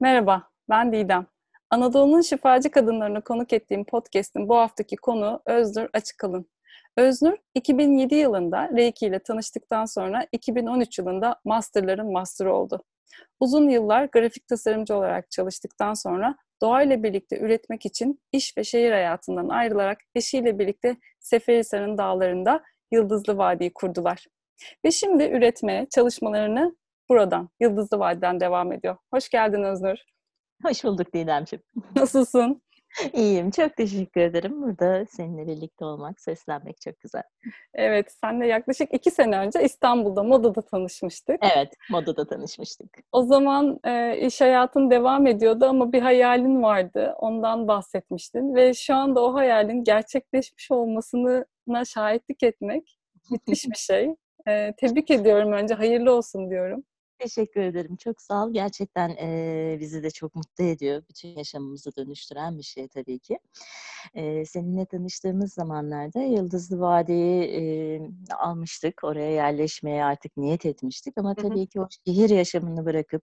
Merhaba, ben Didem. Anadolu'nun şifacı kadınlarını konuk ettiğim podcast'in bu haftaki konu Öznur Açıkalın. Öznur, 2007 yılında Reiki ile tanıştıktan sonra 2013 yılında Master'ların Master'ı oldu. Uzun yıllar grafik tasarımcı olarak çalıştıktan sonra doğayla birlikte üretmek için iş ve şehir hayatından ayrılarak eşiyle birlikte Seferihisar'ın dağlarında Yıldızlı Vadi'yi kurdular. Ve şimdi üretmeye, çalışmalarını buradan, Yıldızlı Vadi'den devam ediyor. Hoş geldin Öznur. Hoş bulduk Didemciğim. Nasılsın? İyiyim, çok teşekkür ederim. Burada seninle birlikte olmak, seslenmek çok güzel. Evet, senle yaklaşık iki sene önce İstanbul'da Moda'da tanışmıştık. Evet, Moda'da tanışmıştık. O zaman e, iş hayatın devam ediyordu ama bir hayalin vardı. Ondan bahsetmiştin ve şu anda o hayalin gerçekleşmiş olmasına şahitlik etmek müthiş bir şey. E, tebrik ediyorum önce, hayırlı olsun diyorum. Teşekkür ederim. Çok sağ ol. Gerçekten e, bizi de çok mutlu ediyor. Bütün yaşamımızı dönüştüren bir şey tabii ki. E, seninle tanıştığımız zamanlarda Yıldızlı Vadi'yi e, almıştık. Oraya yerleşmeye artık niyet etmiştik. Ama tabii ki o şehir yaşamını bırakıp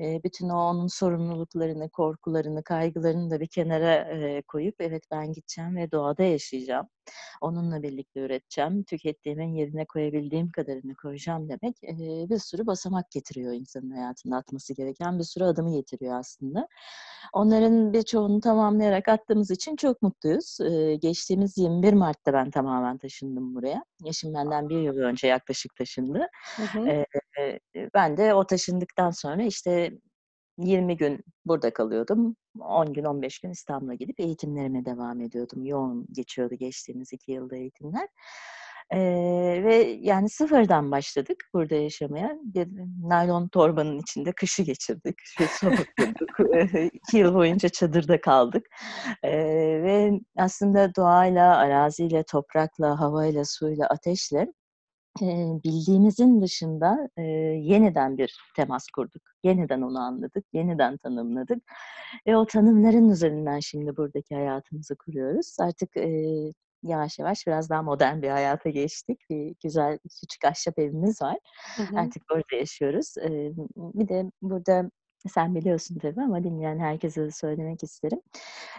e, bütün o onun sorumluluklarını, korkularını, kaygılarını da bir kenara e, koyup evet ben gideceğim ve doğada yaşayacağım. Onunla birlikte üreteceğim. Tükettiğimin yerine koyabildiğim kadarını koyacağım demek e, bir sürü basamak getiriyor insanın hayatında atması gereken bir sürü adımı getiriyor aslında. Onların birçoğunu tamamlayarak attığımız için çok mutluyuz. Geçtiğimiz 21 Mart'ta ben tamamen taşındım buraya. Eşim benden bir yıl önce yaklaşık taşındı. Hı hı. Ben de o taşındıktan sonra işte 20 gün burada kalıyordum. 10 gün, 15 gün İstanbul'a gidip eğitimlerime devam ediyordum. Yoğun geçiyordu geçtiğimiz iki yılda eğitimler. Ee, ve yani sıfırdan başladık burada yaşamaya. Naylon torbanın içinde kışı geçirdik. Ve soğuttuk. iki yıl boyunca çadırda kaldık. Ee, ve aslında doğayla, araziyle, toprakla, havayla, suyla, ateşle bildiğimizin dışında e, yeniden bir temas kurduk. Yeniden onu anladık, yeniden tanımladık. Ve o tanımların üzerinden şimdi buradaki hayatımızı kuruyoruz. Artık e, yavaş yavaş biraz daha modern bir hayata geçtik. Bir güzel küçük ahşap evimiz var. Hı hı. Artık orada yaşıyoruz. Bir de burada sen biliyorsun tabii ama dinleyen herkese de söylemek isterim.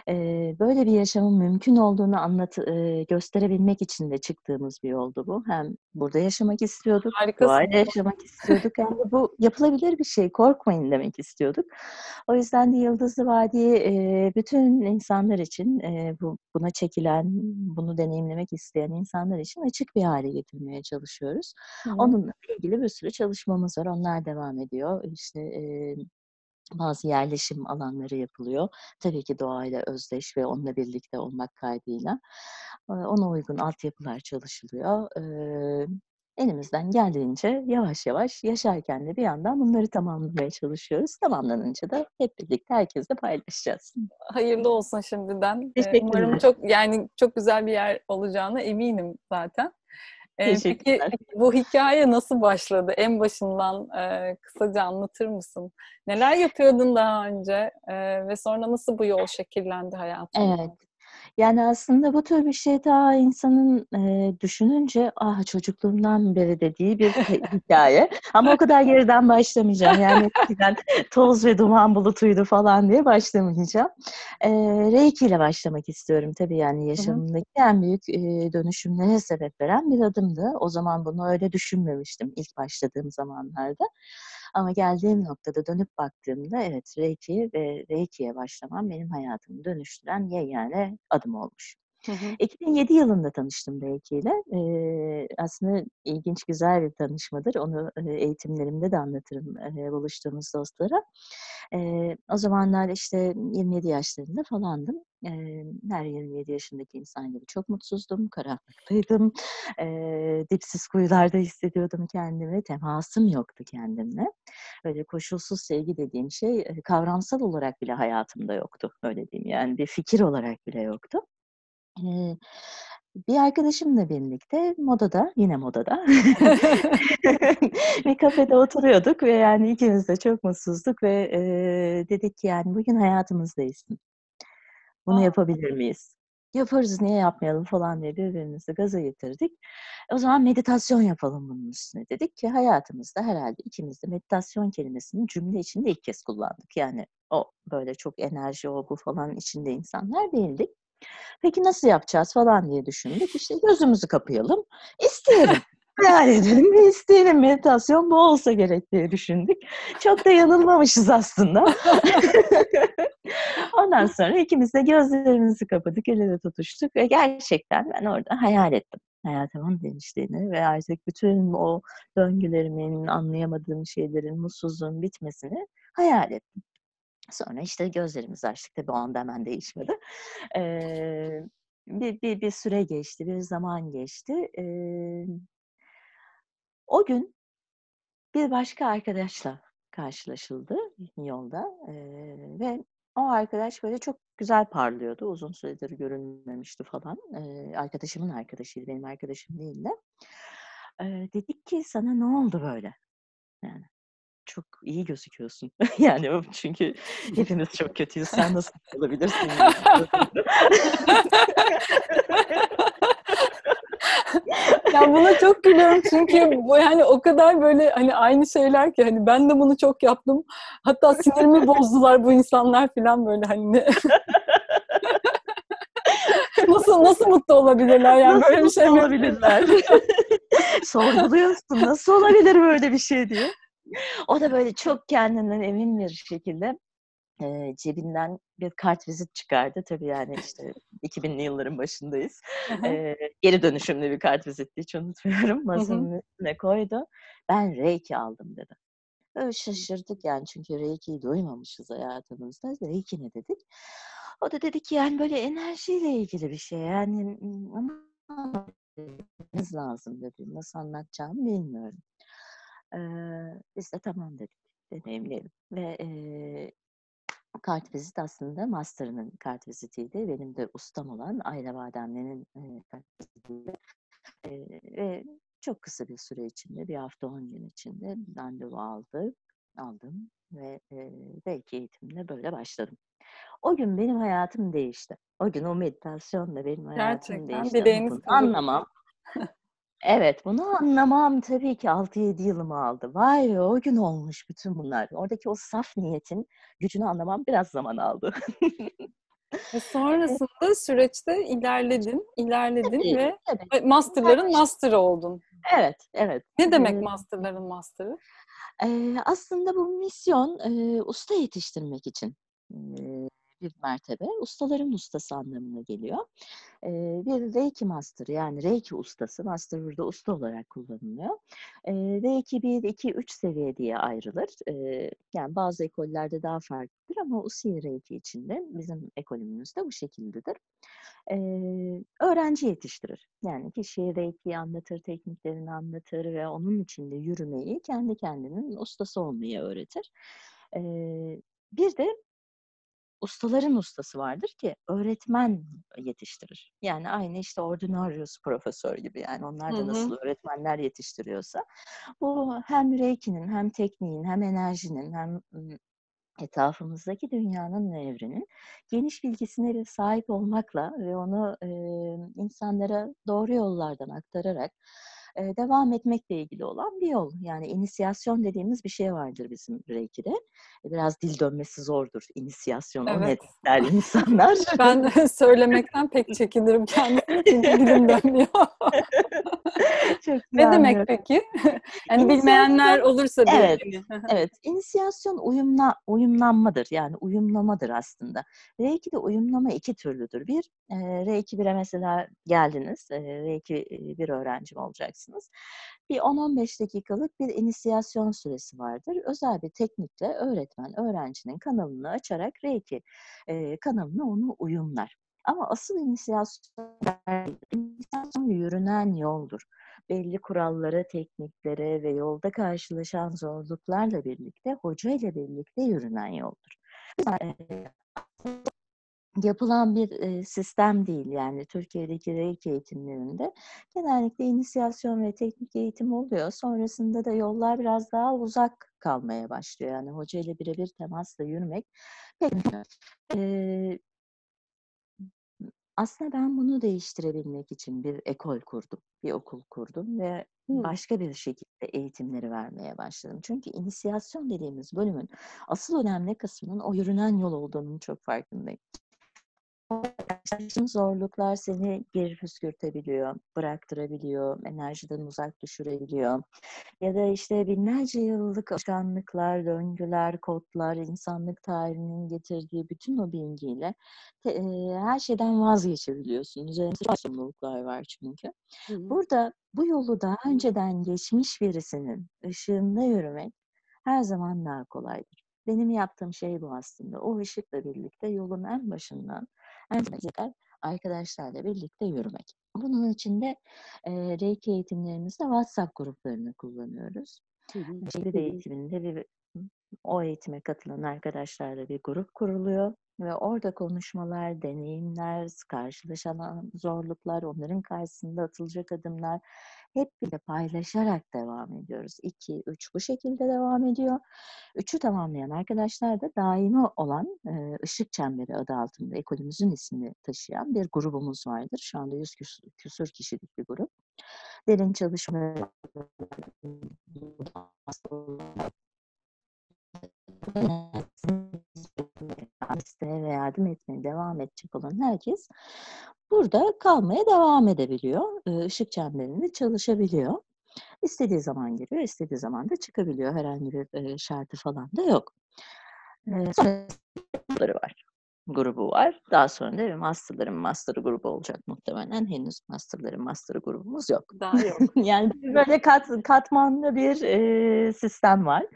Ee, böyle bir yaşamın mümkün olduğunu anlat, e, gösterebilmek için de çıktığımız bir yoldu bu. Hem burada yaşamak istiyorduk, doğayla yaşamak istiyorduk. Hem de bu yapılabilir bir şey, korkmayın demek istiyorduk. O yüzden de Yıldızlı Vadi'yi e, bütün insanlar için, e, bu buna çekilen, bunu deneyimlemek isteyen insanlar için açık bir hale getirmeye çalışıyoruz. Hı. Onunla ilgili bir sürü çalışmamız var. Onlar devam ediyor. İşte e, bazı yerleşim alanları yapılıyor. Tabii ki doğayla özdeş ve onunla birlikte olmak kaydıyla. Ona uygun altyapılar çalışılıyor. Elimizden geldiğince yavaş yavaş yaşarken de bir yandan bunları tamamlamaya çalışıyoruz. Tamamlanınca da hep birlikte herkesle paylaşacağız. Hayırlı olsun şimdiden. Umarım çok yani çok güzel bir yer olacağına eminim zaten. Ee, peki bu hikaye nasıl başladı? En başından e, kısaca anlatır mısın? Neler yapıyordun daha önce e, ve sonra nasıl bu yol şekillendi hayatında? Evet. Yani aslında bu tür bir şey daha insanın e, düşününce ah çocukluğumdan beri dediği bir hikaye. Ama o kadar geriden başlamayacağım. Yani eskiden toz ve duman bulutuydu falan diye başlamayacağım. E, Reiki ile başlamak istiyorum tabii yani yaşamımdaki en büyük e, dönüşümlere sebep veren bir adımdı. O zaman bunu öyle düşünmemiştim ilk başladığım zamanlarda. Ama geldiğim noktada dönüp baktığımda evet Reiki ve Reiki'ye başlamam benim hayatımı dönüştüren yegane adım olmuş. Hı hı. 2007 yılında tanıştım Reiki ile. Ee, aslında ilginç, güzel bir tanışmadır. Onu e, eğitimlerimde de anlatırım e, buluştuğumuz dostlara. E, o zamanlar işte 27 yaşlarında falandım. E, her 27 yaşındaki insan gibi çok mutsuzdum, karanlıktaydım. E, dipsiz kuyularda hissediyordum kendimi. Temasım yoktu kendimle. Öyle koşulsuz sevgi dediğim şey kavramsal olarak bile hayatımda yoktu. Öyle diyeyim yani bir fikir olarak bile yoktu. E, bir arkadaşımla birlikte modada, yine modada bir kafede oturuyorduk ve yani ikimiz de çok mutsuzduk ve e, dedik ki yani bugün hayatımız değişsin. Bunu Aa. yapabilir miyiz? yaparız niye yapmayalım falan diye birbirimizi gaza getirdik. O zaman meditasyon yapalım bunun üstüne dedik ki hayatımızda herhalde ikimiz de meditasyon kelimesini cümle içinde ilk kez kullandık. Yani o böyle çok enerji o bu falan içinde insanlar değildik. Peki nasıl yapacağız falan diye düşündük. İşte gözümüzü kapayalım, isteyelim. Hayal edelim ve isteyelim meditasyon bu olsa gerek diye düşündük. Çok da yanılmamışız aslında. Ondan sonra ikimiz de gözlerimizi kapadık, el ele tutuştuk ve gerçekten ben orada hayal ettim hayatımın değiştiğini ve artık bütün o döngülerimin, anlayamadığım şeylerin, mutsuzluğun bitmesini hayal ettim. Sonra işte gözlerimizi açtık. Tabii o anda hemen değişmedi. Ee, bir, bir, bir süre geçti, bir zaman geçti. Ee, o gün bir başka arkadaşla karşılaşıldı yolda ee, ve o arkadaş böyle çok güzel parlıyordu. Uzun süredir görünmemişti falan. Ee, arkadaşımın arkadaşıydı, benim arkadaşım değildi. Ee, dedik ki sana ne oldu böyle? Çok iyi gözüküyorsun. yani çünkü hepimiz çok kötüyüz. Sen nasıl olabilirsin? ya buna çok gülüyorum çünkü bu yani o kadar böyle hani aynı şeyler ki hani ben de bunu çok yaptım. Hatta sinirimi bozdular bu insanlar falan böyle hani ne... nasıl nasıl mutlu olabilirler yani nasıl böyle bir şey mi? olabilirler? Sorguluyorsun nasıl olabilir böyle bir şey diye. O da böyle çok kendinden emin bir şekilde e, cebinden bir kart vizit çıkardı. Tabii yani işte 2000'li yılların başındayız. e, geri dönüşümlü bir kart vizitti hiç unutmuyorum. Masanın üstüne koydu. Ben Reiki aldım dedi. Böyle şaşırdık yani çünkü Reiki'yi duymamışız hayatımızda. Reiki ne dedik? O da dedi ki yani böyle enerjiyle ilgili bir şey yani ama lazım dedi. Nasıl anlatacağımı bilmiyorum. Ee, biz de tamam dedik. Deneyimleyelim. Ve e, kart vizit aslında master'ının kart vizitiydi. Benim de ustam olan Ayla Bademli'nin e, kart vizitiydi. E, ve çok kısa bir süre içinde, bir hafta on gün içinde randevu aldı, aldım ve e, belki eğitimle böyle başladım. O gün benim hayatım değişti. O gün o meditasyonla benim hayatım Gerçekten değişti. Bunu anlamam. Evet, bunu anlamam tabii ki 6-7 yılımı aldı. Vay be, o gün olmuş bütün bunlar. Oradaki o saf niyetin gücünü anlamam biraz zaman aldı. Ve sonrasında süreçte ilerledin, ilerledin Tabii, ve tabii. masterların master'ı oldun. Evet, evet. Ne demek Ee, masterların master'ı? Eee, aslında bu misyon, eee, usta yetiştirmek için, eee, bir mertebe. Ustaların ustası anlamına geliyor. Eee, bir Reiki Master yani Reiki ustası, Master burada usta olarak kullanılıyor. Eee, Reiki 1, 2, 3 seviye diye ayrılır. Eee, yani bazı ekollerde daha farklıdır ama Usui Reiki için de bizim ekolümüzde bu şekildedir. Eee, öğrenci yetiştirir. Yani kişiye Reiki'yi anlatır, tekniklerini anlatır ve onun içinde yürümeyi, kendi kendinin ustası olmayı öğretir. Eee, bir de ustaların ustası vardır ki öğretmen yetiştirir. Yani aynı işte ordinarius profesör gibi yani onlar da hı. nasıl öğretmenler yetiştiriyorsa bu hem Reiki'nin hem tekniğin hem enerjinin hem ım, etrafımızdaki dünyanın ve evrenin geniş bilgisine sahip olmakla ve onu e, insanlara doğru yollardan aktararak e, devam etmekle ilgili olan bir yol. Yani inisiyasyon dediğimiz bir şey vardır bizim Reiki'de. E, Biraz dil dönmesi zordur. İnisiyasyon o Evet. ne der insanlar. Ben söylemekten pek çekinirim kendisini çünkü dilim dönmüyor. Çok ne demek peki? yani İnisiyasyon- bilmeyenler olursa diye. Evet, hani. Evet, inisiyasyon uyumla, uyumlanmadır. Yani uyumlamadır aslında. Reiki de uyumlama iki türlüdür. Bir, e, Reiki 1'e mesela geldiniz. E, Reiki e, bir öğrencim olacaksınız. Bir 10-15 dakikalık bir inisiyasyon süresi vardır. Özel bir teknikle öğretmen öğrencinin kanalını açarak Reiki e, kanalına onu uyumlar. Ama asıl inisiyasyon, yürünen yoldur belli kurallara, tekniklere ve yolda karşılaşan zorluklarla birlikte, hoca ile birlikte yürünen yoldur. Yani, yapılan bir e, sistem değil yani Türkiye'deki reiki eğitimlerinde genellikle inisiyasyon ve teknik eğitim oluyor. Sonrasında da yollar biraz daha uzak kalmaya başlıyor. Yani hoca ile birebir temasla yürümek pek e, aslında ben bunu değiştirebilmek için bir ekol kurdum, bir okul kurdum ve Hımm. başka bir şekilde eğitimleri vermeye başladım. Çünkü inisiyasyon dediğimiz bölümün asıl önemli kısmının o yürünen yol olduğunun çok farkındayım. Zorluklar seni geri püskürtebiliyor, bıraktırabiliyor, enerjiden uzak düşürebiliyor. Ya da işte binlerce yıllık alışkanlıklar, döngüler, kodlar, insanlık tarihinin getirdiği bütün o bilgiyle te- e, her şeyden vazgeçebiliyorsun. Üzerinde sorumluluklar var çünkü. Hı. Burada bu yolu daha önceden geçmiş birisinin ışığında yürümek her zaman daha kolaydır. Benim yaptığım şey bu aslında. O ışıkla birlikte yolun en başından en sonuna kadar arkadaşlarla birlikte yürümek. Bunun için de e, Reiki eğitimlerimizde WhatsApp gruplarını kullanıyoruz. Şehir eğitiminde bir o eğitime katılan arkadaşlarla bir grup kuruluyor ve orada konuşmalar, deneyimler, karşılaşılan zorluklar, onların karşısında atılacak adımlar hep birlikte paylaşarak devam ediyoruz. 2, 3 bu şekilde devam ediyor. Üçü tamamlayan arkadaşlar da daimi olan e, Işık Çemberi adı altında ekolümüzün ismini taşıyan bir grubumuz vardır. Şu anda 100 küsür, küsür kişilik bir grup. Derin çalışma isteğe ve yardım etmeye devam edecek olan herkes burada kalmaya devam edebiliyor. Ee, Işık çemberinde çalışabiliyor. İstediği zaman giriyor, istediği zaman da çıkabiliyor. Herhangi bir e, şartı falan da yok. Ee, Sonrasında var. Grubu var. Daha sonra da bir masterların master grubu olacak muhtemelen. Henüz masterların master grubumuz yok. Daha yok. yani böyle kat, katmanlı bir e, sistem var.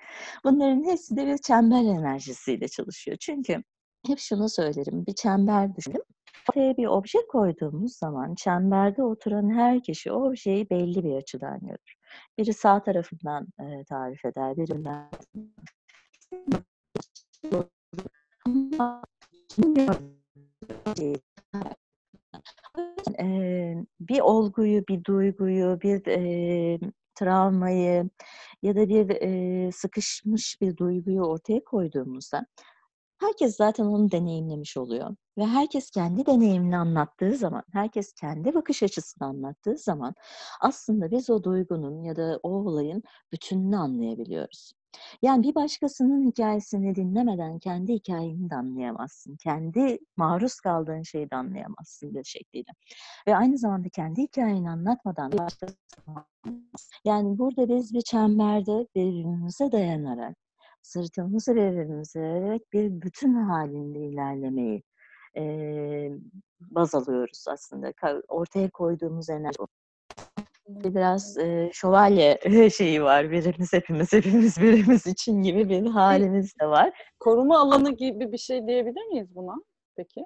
Bunların hepsi de bir çember enerjisiyle çalışıyor. Çünkü hep şunu söylerim. Bir çember düşünün. Ortaya bir obje koyduğumuz zaman çemberde oturan her kişi o objeyi belli bir açıdan görür. Biri sağ tarafından e, tarif eder, biri Eee, bir olguyu, bir duyguyu, bir travmayı ya da bir sıkışmış bir duyguyu ortaya koyduğumuzda herkes zaten onu deneyimlemiş oluyor ve herkes kendi deneyimini anlattığı zaman, herkes kendi bakış açısını anlattığı zaman aslında biz o duygunun ya da o olayın bütününü anlayabiliyoruz. Yani bir başkasının hikayesini dinlemeden kendi hikayeni de anlayamazsın. Kendi maruz kaldığın şeyi de anlayamazsın bir şekliyle. Ve aynı zamanda kendi hikayeni anlatmadan yani burada biz bir çemberde birbirimize dayanarak sırtımızı birbirimize vererek bir bütün halinde ilerlemeyi e, baz alıyoruz aslında. Ortaya koyduğumuz enerji biraz e, şövalye şeyi var. Birimiz hepimiz, hepimiz birimiz için gibi bir halimiz de var. Koruma alanı gibi bir şey diyebilir miyiz buna peki?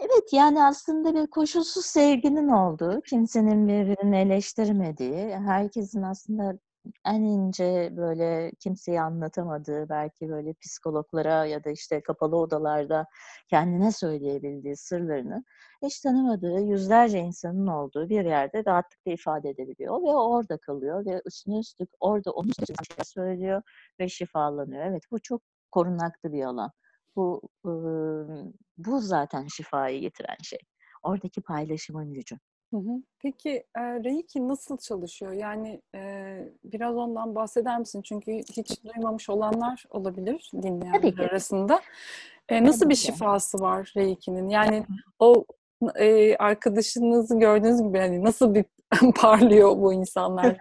Evet yani aslında bir koşulsuz sevginin olduğu, kimsenin birbirini eleştirmediği, herkesin aslında en ince böyle kimseye anlatamadığı, belki böyle psikologlara ya da işte kapalı odalarda kendine söyleyebildiği sırlarını hiç tanımadığı yüzlerce insanın olduğu bir yerde rahatlıkla ifade edebiliyor ve orada kalıyor ve üstüne üstlük orada onu söylüyor ve şifalanıyor. Evet bu çok korunaklı bir alan. Bu bu zaten şifayı getiren şey. Oradaki paylaşımın gücü. Hı hı. Peki e, Reiki nasıl çalışıyor? Yani e, biraz ondan bahseder misin? Çünkü hiç duymamış olanlar olabilir dinleyenler arasında. E, nasıl Tabii bir ki. şifası var Reiki'nin? Yani o e, arkadaşınızı gördüğünüz gibi hani nasıl bir parlıyor bu insanlar?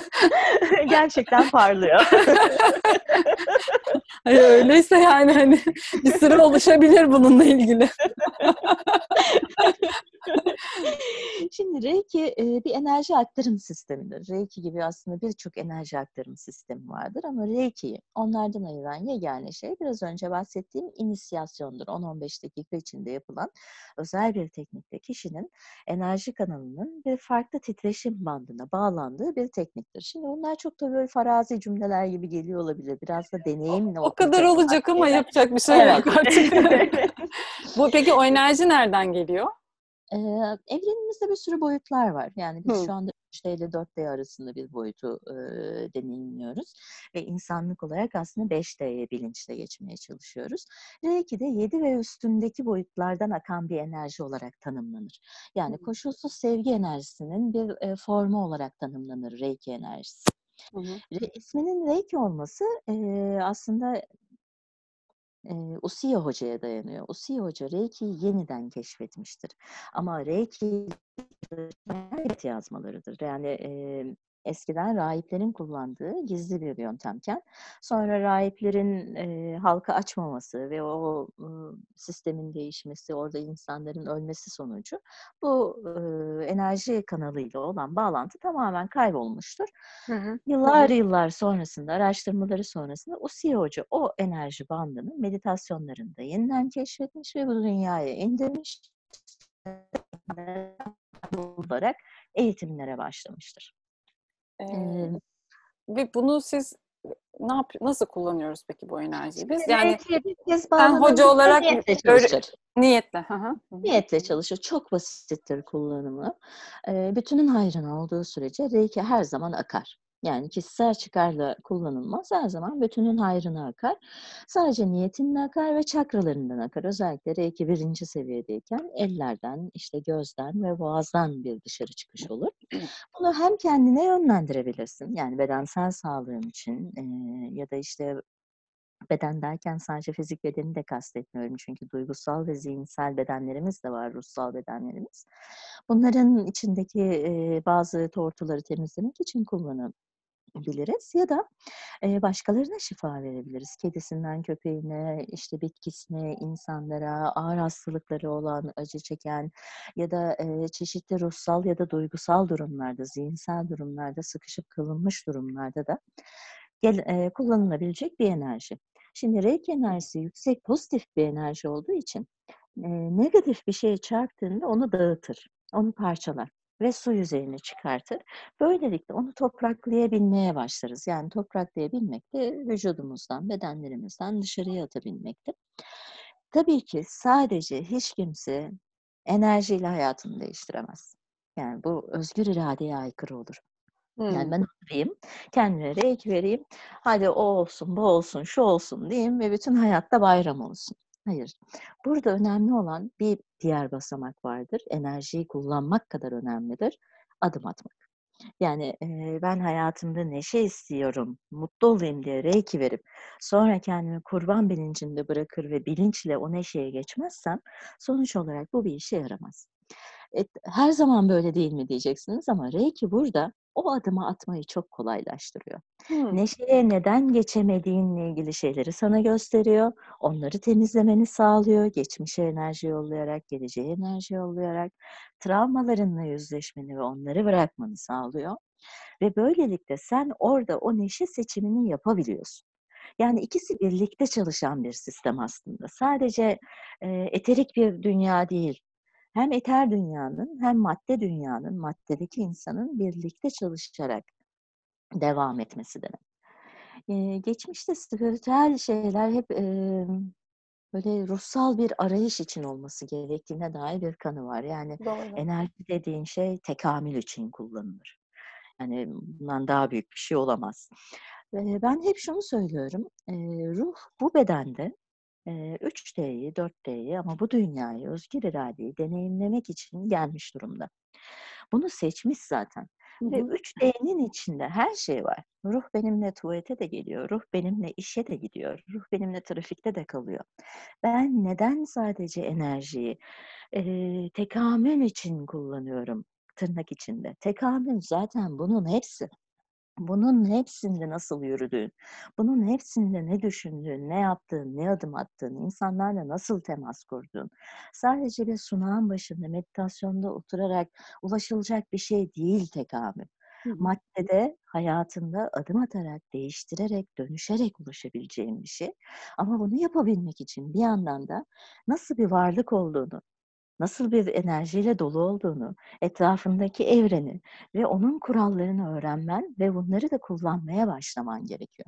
Gerçekten parlıyor. Hani öyleyse yani hani bir sıra oluşabilir bununla ilgili. Şimdi Reiki e, bir enerji aktarım sistemidir. Reiki gibi aslında birçok enerji aktarım sistemi vardır ama Reiki'yi onlardan ayıran yegane şey biraz önce bahsettiğim inisiyasyondur. 10-15 dakika içinde yapılan özel bir teknikte kişinin enerji kanalının bir farklı titreşim bandına bağlandığı bir tekniktir. Şimdi onlar çok da böyle farazi cümleler gibi geliyor olabilir. Biraz da deneyimle O kadar olacak ama şeyler. yapacak bir şey Evet. yok artık. bu peki o enerji nereden geliyor? Ee, evrenimizde bir sürü boyutlar var. Yani biz Hı. şu anda 3D ile 4D arasında bir boyutu e, deneyimliyoruz. Ve insanlık olarak aslında 5D'ye bilinçle geçmeye çalışıyoruz. Reiki de 7 ve üstündeki boyutlardan akan bir enerji olarak tanımlanır. Yani koşulsuz sevgi enerjisinin bir e, formu olarak tanımlanır Reiki enerjisi. Hı. Re, isminin Reiki olması e, aslında e, Usiye Hoca'ya dayanıyor. Usiye Hoca Reiki'yi yeniden keşfetmiştir. Ama Reiki yazmalarıdır. Yani e, eskiden rahiplerin kullandığı gizli bir yöntemken sonra rahiplerin e, halka açmaması ve o e, sistemin değişmesi, orada insanların ölmesi sonucu bu e, enerji kanalıyla olan bağlantı tamamen kaybolmuştur. Hı hı. Yıllar yıllar sonrasında, araştırmaları sonrasında Usiye Hoca o enerji bandını meditasyonlarında yeniden keşfetmiş ve bu dünyaya indirmiş olarak eğitimlere başlamıştır. Ee, ve bunu siz ne yap nasıl kullanıyoruz peki bu enerjiyi biz? Yani sen hoca olarak niyetle çalışır. niyetle. Hı hı. Niyetle çalışır. Çok basittir kullanımı. Ee, bütünün hayrına olduğu sürece Reiki her zaman akar. Yani kişisel çıkarla kullanılmaz. Her zaman bütünün hayrına akar. Sadece niyetinle akar ve çakralarından akar. Özellikle Reiki birinci seviyedeyken ellerden, işte gözden ve boğazdan bir dışarı çıkış olur. Bunu hem kendine yönlendirebilirsin. Yani bedensel sağlığın için eee, ya da işte beden derken sadece fizik bedeni de kastetmiyorum. Çünkü duygusal ve zihinsel bedenlerimiz de var, ruhsal bedenlerimiz. Bunların içindeki bazı tortuları temizlemek için kullanabiliriz ya da eee, başkalarına şifa verebiliriz. Kedisinden köpeğine, işte bitkisine, insanlara, ağır hastalıkları olan, acı çeken ya da eee, çeşitli ruhsal ya da duygusal durumlarda, zihinsel durumlarda, sıkışıp kalınmış durumlarda da gel, eee, kullanılabilecek bir enerji. Şimdi Reiki enerjisi yüksek pozitif bir enerji olduğu için eee, negatif bir şeye çarptığında onu dağıtır, onu parçalar ve su yüzeyine çıkartır. Böylelikle onu topraklayabilmeye başlarız. Yani topraklayabilmek de vücudumuzdan, bedenlerimizden dışarıya atabilmektir. Tabii ki sadece hiç kimse enerjiyle hayatını değiştiremez. Yani bu özgür iradeye aykırı olur. Yani Hı. ben oturayım, kendime reiki vereyim, hadi o olsun, bu olsun, şu olsun diyeyim ve bütün hayatta bayram olsun. Hayır. Burada önemli olan bir diğer basamak vardır. Enerjiyi kullanmak kadar önemlidir. Adım atmak. Yani eee, ben hayatımda neşe istiyorum, mutlu olayım diye reiki verip sonra kendimi kurban bilincinde bırakır ve bilinçle o neşeye geçmezsem sonuç olarak bu bir işe yaramaz. E, her zaman böyle değil mi diyeceksiniz ama Reiki burada o adımı atmayı çok kolaylaştırıyor. Hı. Neşeye neden geçemediğinle ilgili şeyleri sana gösteriyor. Onları temizlemeni sağlıyor. Geçmişe enerji yollayarak, geleceğe enerji yollayarak, travmalarınla yüzleşmeni ve onları bırakmanı sağlıyor. Ve böylelikle sen orada o neşe seçimini yapabiliyorsun. Yani ikisi birlikte çalışan bir sistem aslında. Sadece e, eterik bir dünya değil. Hem eter dünyanın hem madde dünyanın, maddedeki insanın birlikte çalışarak devam etmesi demek. Ee, geçmişte spiritüel şeyler hep e, böyle ruhsal bir arayış için olması gerektiğine dair bir kanı var. Yani Doğru. enerji dediğin şey tekamül için kullanılır. Yani bundan daha büyük bir şey olamaz. Ben hep şunu söylüyorum. ruh bu bedende e, 3D'yi, 4D'yi ama bu dünyayı, özgür iradeyi deneyimlemek için gelmiş durumda. Bunu seçmiş zaten. Ve hı. 3D'nin içinde her şey var. Ruh benimle tuvalete de geliyor, ruh benimle işe de gidiyor, ruh benimle trafikte de kalıyor. Ben neden sadece enerjiyi eee tekamül için kullanıyorum tırnak içinde? Tekamül zaten bunun hepsi. Bunun hepsinde nasıl yürüdüğün, bunun hepsinde ne düşündüğün, ne yaptığın, ne adım attığın, insanlarla nasıl temas kurduğun. Sadece bir sunağın başında meditasyonda oturarak ulaşılacak bir şey değil tekamül. Maddede hayatında adım atarak, değiştirerek, dönüşerek ulaşabileceğin bir şey. Ama bunu yapabilmek için bir yandan da nasıl bir varlık olduğunu, nasıl bir enerjiyle dolu olduğunu, etrafındaki evreni ve onun kurallarını öğrenmen ve bunları da kullanmaya başlaman gerekiyor.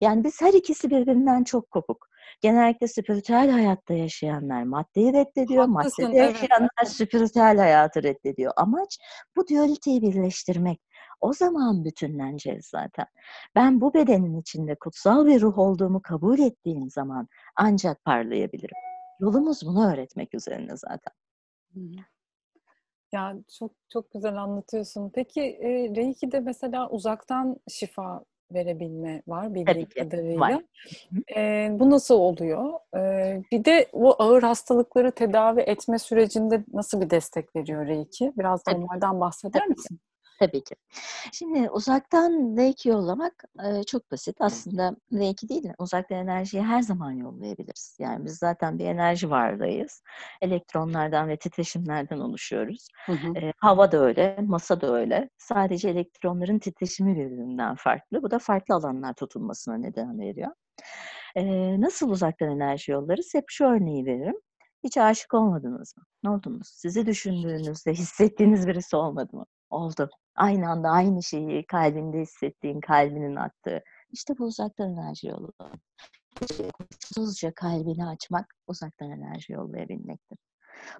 Yani biz her ikisi birbirinden çok kopuk. Genellikle spiritüel hayatta yaşayanlar maddeyi reddediyor, Haklısın, maddede evet. yaşayanlar spiritüel hayatı reddediyor. Amaç bu dualiteyi birleştirmek. O zaman bütünleneceğiz zaten. Ben bu bedenin içinde kutsal bir ruh olduğumu kabul ettiğim zaman ancak parlayabilirim. Yolumuz bunu öğretmek üzerine zaten. Hı hı. Ya çok çok güzel anlatıyorsun. Peki e, Reiki'de mesela uzaktan şifa verebilme var bildiğim Tabii ki kadarıyla. var. E, bu nasıl oluyor? E, bir de o ağır hastalıkları tedavi etme sürecinde nasıl bir destek veriyor Reiki? Biraz da onlardan bahseder Tabii ki. Tabii ki. Şimdi uzaktan Reiki yollamak e, çok basit. Aslında Reiki değil, uzaktan enerjiyi her zaman yollayabiliriz. Yani biz zaten bir enerji varlığıyız. Elektronlardan ve titreşimlerden oluşuyoruz. Hı hı. E, hava da öyle, masa da öyle. Sadece elektronların titreşimi birbirinden farklı. Bu da farklı alanlar tutulmasına neden veriyor. E, nasıl uzaktan enerji yollarız? Hep şu örneği veririm. Hiç aşık olmadınız mı? Ne oldunuz? Sizi düşündüğünüzde hissettiğiniz birisi olmadı mı? Oldu. Aynı anda aynı şeyi kalbinde hissettiğin, kalbinin attığı. İşte bu uzaktan enerji yolu. Koşulsuzca kalbini açmak uzaktan enerji yollayabilmektir.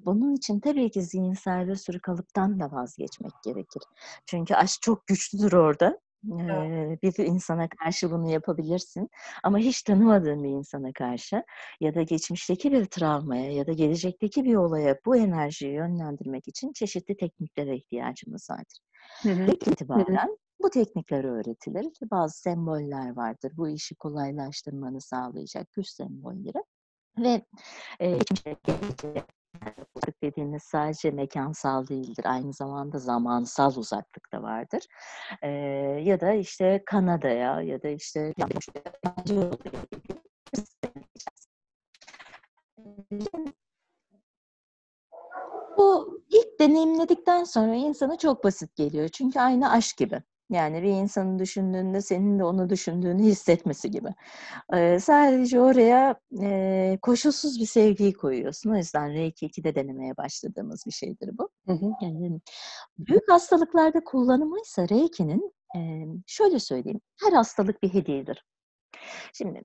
Bunun için tabii ki zihinsel bir sürü kalıptan da vazgeçmek gerekir. Çünkü aşk çok güçlüdür orada. Ee, bir insana karşı bunu yapabilirsin. Ama hiç tanımadığın bir insana karşı ya da geçmişteki bir travmaya ya da gelecekteki bir olaya bu enerjiyi yönlendirmek için çeşitli tekniklere ihtiyacımız vardır. İlk itibaren bu teknikler öğretilir. Bazı semboller vardır. Bu işi kolaylaştırmanı sağlayacak güç sembolleri. Ve e, uzaklık dediğimiz sadece mekansal değildir. Aynı zamanda zamansal uzaklık da vardır. E, ya da işte Kanada'ya ya da işte bu ilk deneyimledikten sonra insana çok basit geliyor. Çünkü aynı aşk gibi. Yani bir insanın düşündüğünde senin de onu düşündüğünü hissetmesi gibi. Ee, sadece oraya e, koşulsuz bir sevgiyi koyuyorsun. O yüzden Reiki 2'de denemeye başladığımız bir şeydir bu. Hı hı. Yani büyük hastalıklarda kullanımı ise Reiki'nin e, şöyle söyleyeyim. Her hastalık bir hediyedir. Şimdi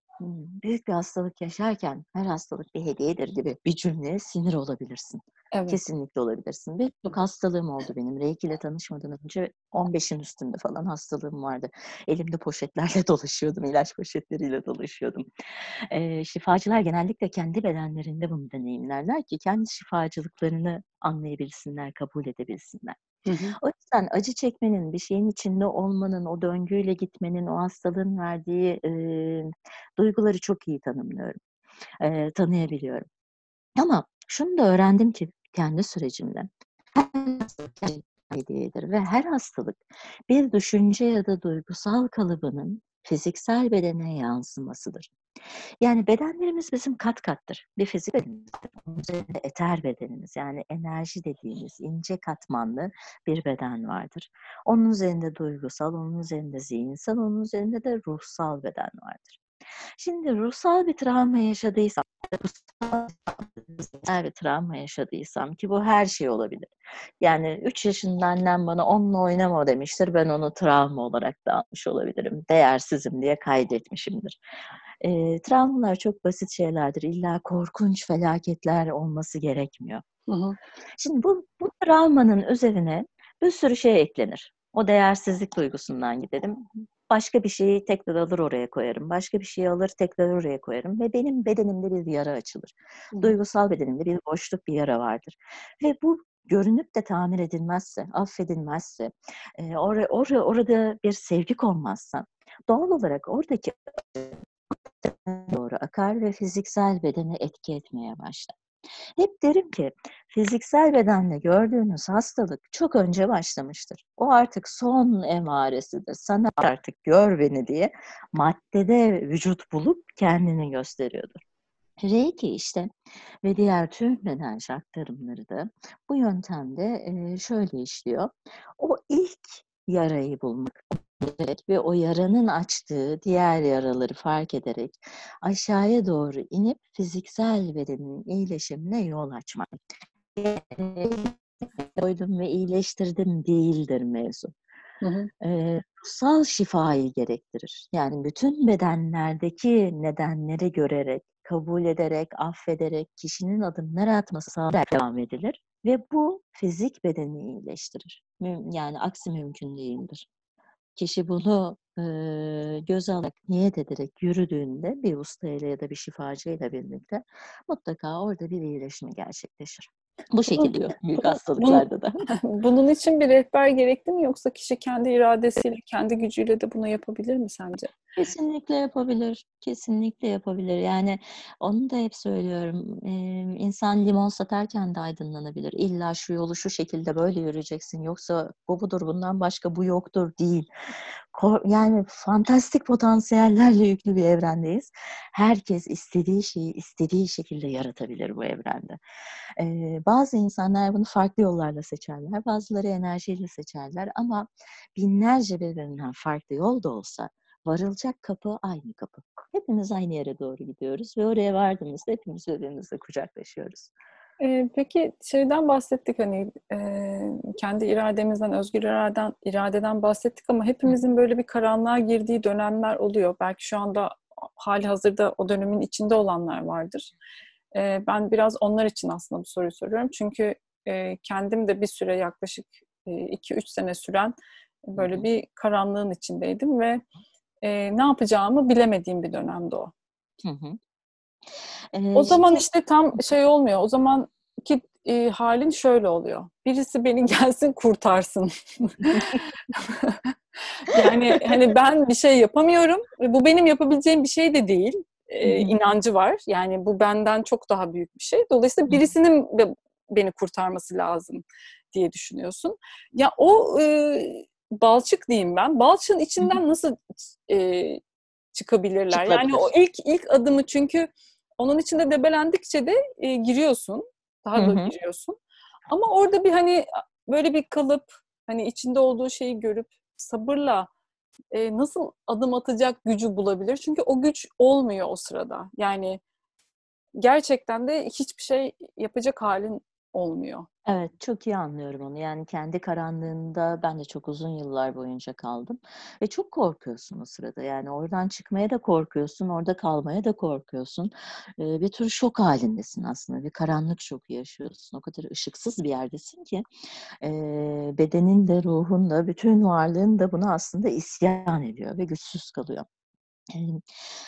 büyük bir hastalık yaşarken her hastalık bir hediyedir gibi bir cümleye sinir olabilirsin. Evet. Kesinlikle olabilirsin. Birçok hastalığım oldu benim. Reiki ile tanışmadan önce 15'in üstünde falan hastalığım vardı. Elimde poşetlerle dolaşıyordum, ilaç poşetleriyle dolaşıyordum. Ee, şifacılar genellikle kendi bedenlerinde bunu deneyimlerler ki kendi şifacılıklarını anlayabilsinler, kabul edebilsinler. Hı hı. O yüzden acı çekmenin, bir şeyin içinde olmanın, o döngüyle gitmenin, o hastalığın verdiği e, duyguları çok iyi tanımlıyorum, e, tanıyabiliyorum. Ama şunu da öğrendim ki kendi sürecimde, hediyedir ve her hastalık bir düşünce ya da duygusal kalıbının fiziksel bedene yansımasıdır. Yani bedenlerimiz bizim kat kattır. Bir fizik bedenimiz, üzerinde eter bedenimiz yani enerji dediğimiz ince katmanlı bir beden vardır. Onun üzerinde duygusal, onun üzerinde zihinsel, onun üzerinde de ruhsal beden vardır. Şimdi ruhsal bir travma yaşadıysam, ruhsal bir travma yaşadıysam ki bu her şey olabilir. Yani 3 yaşında annem bana onunla oynama demiştir. Ben onu travma olarak da almış olabilirim. Değersizim diye kaydetmişimdir. E, travmalar çok basit şeylerdir. İlla korkunç felaketler olması gerekmiyor. Hı hı. Şimdi bu, bu travmanın üzerine bir sürü şey eklenir. O değersizlik duygusundan gidelim. Başka bir şeyi tekrar alır oraya koyarım. Başka bir şeyi alır tekrar oraya koyarım. Ve benim bedenimde bir yara açılır. Hı. Duygusal bedenimde bir boşluk, bir yara vardır. Ve bu görünüp de tamir edilmezse, affedilmezse, e, or- or- orada bir sevgi konmazsa doğal olarak oradaki doğru akar ve fiziksel bedene etki etmeye başlar. Hep derim ki fiziksel bedenle gördüğünüz hastalık çok önce başlamıştır. O artık son emaresidir. Sana artık gör beni diye maddede vücut bulup kendini gösteriyordur. Reiki işte ve diğer tüm enerji aktarımları da bu yöntemde şöyle işliyor. O ilk yarayı bulmak ederek ve o yaranın açtığı diğer yaraları fark ederek aşağıya doğru inip fiziksel bedenin iyileşimine yol açmak. koydum ve iyileştirdim değildir mevzu. Hı hı. Ruhsal şifayı gerektirir. Yani bütün bedenlerdeki nedenleri görerek, kabul ederek, affederek, kişinin adımlar atması sağlayarak devam edilir ve bu fizik bedeni iyileştirir. Yani aksi mümkün değildir. Kişi bunu, eee, göze alarak, niyet ederek yürüdüğünde bir ustayla ya da bir şifacıyla birlikte mutlaka orada bir iyileşme gerçekleşir. Bu şekilde oluyor büyük hastalıklarda da. Bunun için bir rehber gerekli mi yoksa kişi kendi iradesiyle, kendi gücüyle de bunu yapabilir mi sence? Kesinlikle yapabilir. Kesinlikle yapabilir. Yani onu da hep söylüyorum. Eee, insan limon satarken de aydınlanabilir. İlla şu yolu şu şekilde böyle yürüyeceksin yoksa bu budur bundan başka bu yoktur değil. Yani fantastik potansiyellerle yüklü bir evrendeyiz. Herkes istediği şeyi istediği şekilde yaratabilir bu evrende. Eee, bazı insanlar bunu farklı yollarla seçerler. Bazıları enerjiyle seçerler ama binlerce birbirinden farklı yol da olsa varılacak kapı aynı kapı. Hepimiz aynı yere doğru gidiyoruz ve oraya vardığımızda hepimiz birbirimizle kucaklaşıyoruz. Eee, peki şeyden bahsettik hani eee, kendi irademizden, özgür iraden, iradeden bahsettik ama hepimizin böyle bir karanlığa girdiği dönemler oluyor. Belki şu anda hali hazırda o dönemin içinde olanlar vardır. Eee, ben biraz onlar için aslında bu soruyu soruyorum. Çünkü eee, kendim de bir süre yaklaşık 2-3 sene süren böyle bir karanlığın içindeydim ve eee, ne yapacağımı bilemediğim bir dönemdi o. Hı hı. Eee, o zaman işte tam şey olmuyor. O zamanki e, halin şöyle oluyor. Birisi beni gelsin kurtarsın. yani hani ben bir şey yapamıyorum ve bu benim yapabileceğim bir şey de değil. E, inancı var. Yani bu benden çok daha büyük bir şey. Dolayısıyla birisinin de beni kurtarması lazım diye düşünüyorsun. Ya o e, balçık diyeyim ben. Balçığın içinden nasıl e, çıkabilirler? Yani o ilk ilk adımı çünkü onun içinde debelendikçe de e, giriyorsun. Daha da giriyorsun. Ama orada bir hani böyle bir kalıp hani içinde olduğu şeyi görüp sabırla e, nasıl adım atacak gücü bulabilir? Çünkü o güç olmuyor o sırada. Yani gerçekten de hiçbir şey yapacak halin olmuyor. Evet, çok iyi anlıyorum onu. Yani kendi karanlığında ben de çok uzun yıllar boyunca kaldım ve çok korkuyorsun o sırada. Yani oradan çıkmaya da korkuyorsun, orada kalmaya da korkuyorsun. Ee, bir tür şok halindesin aslında. Bir karanlık şoku yaşıyorsun. O kadar ışıksız bir yerdesin ki e, bedenin de, ruhun da, bütün varlığın da buna aslında isyan ediyor ve güçsüz kalıyor.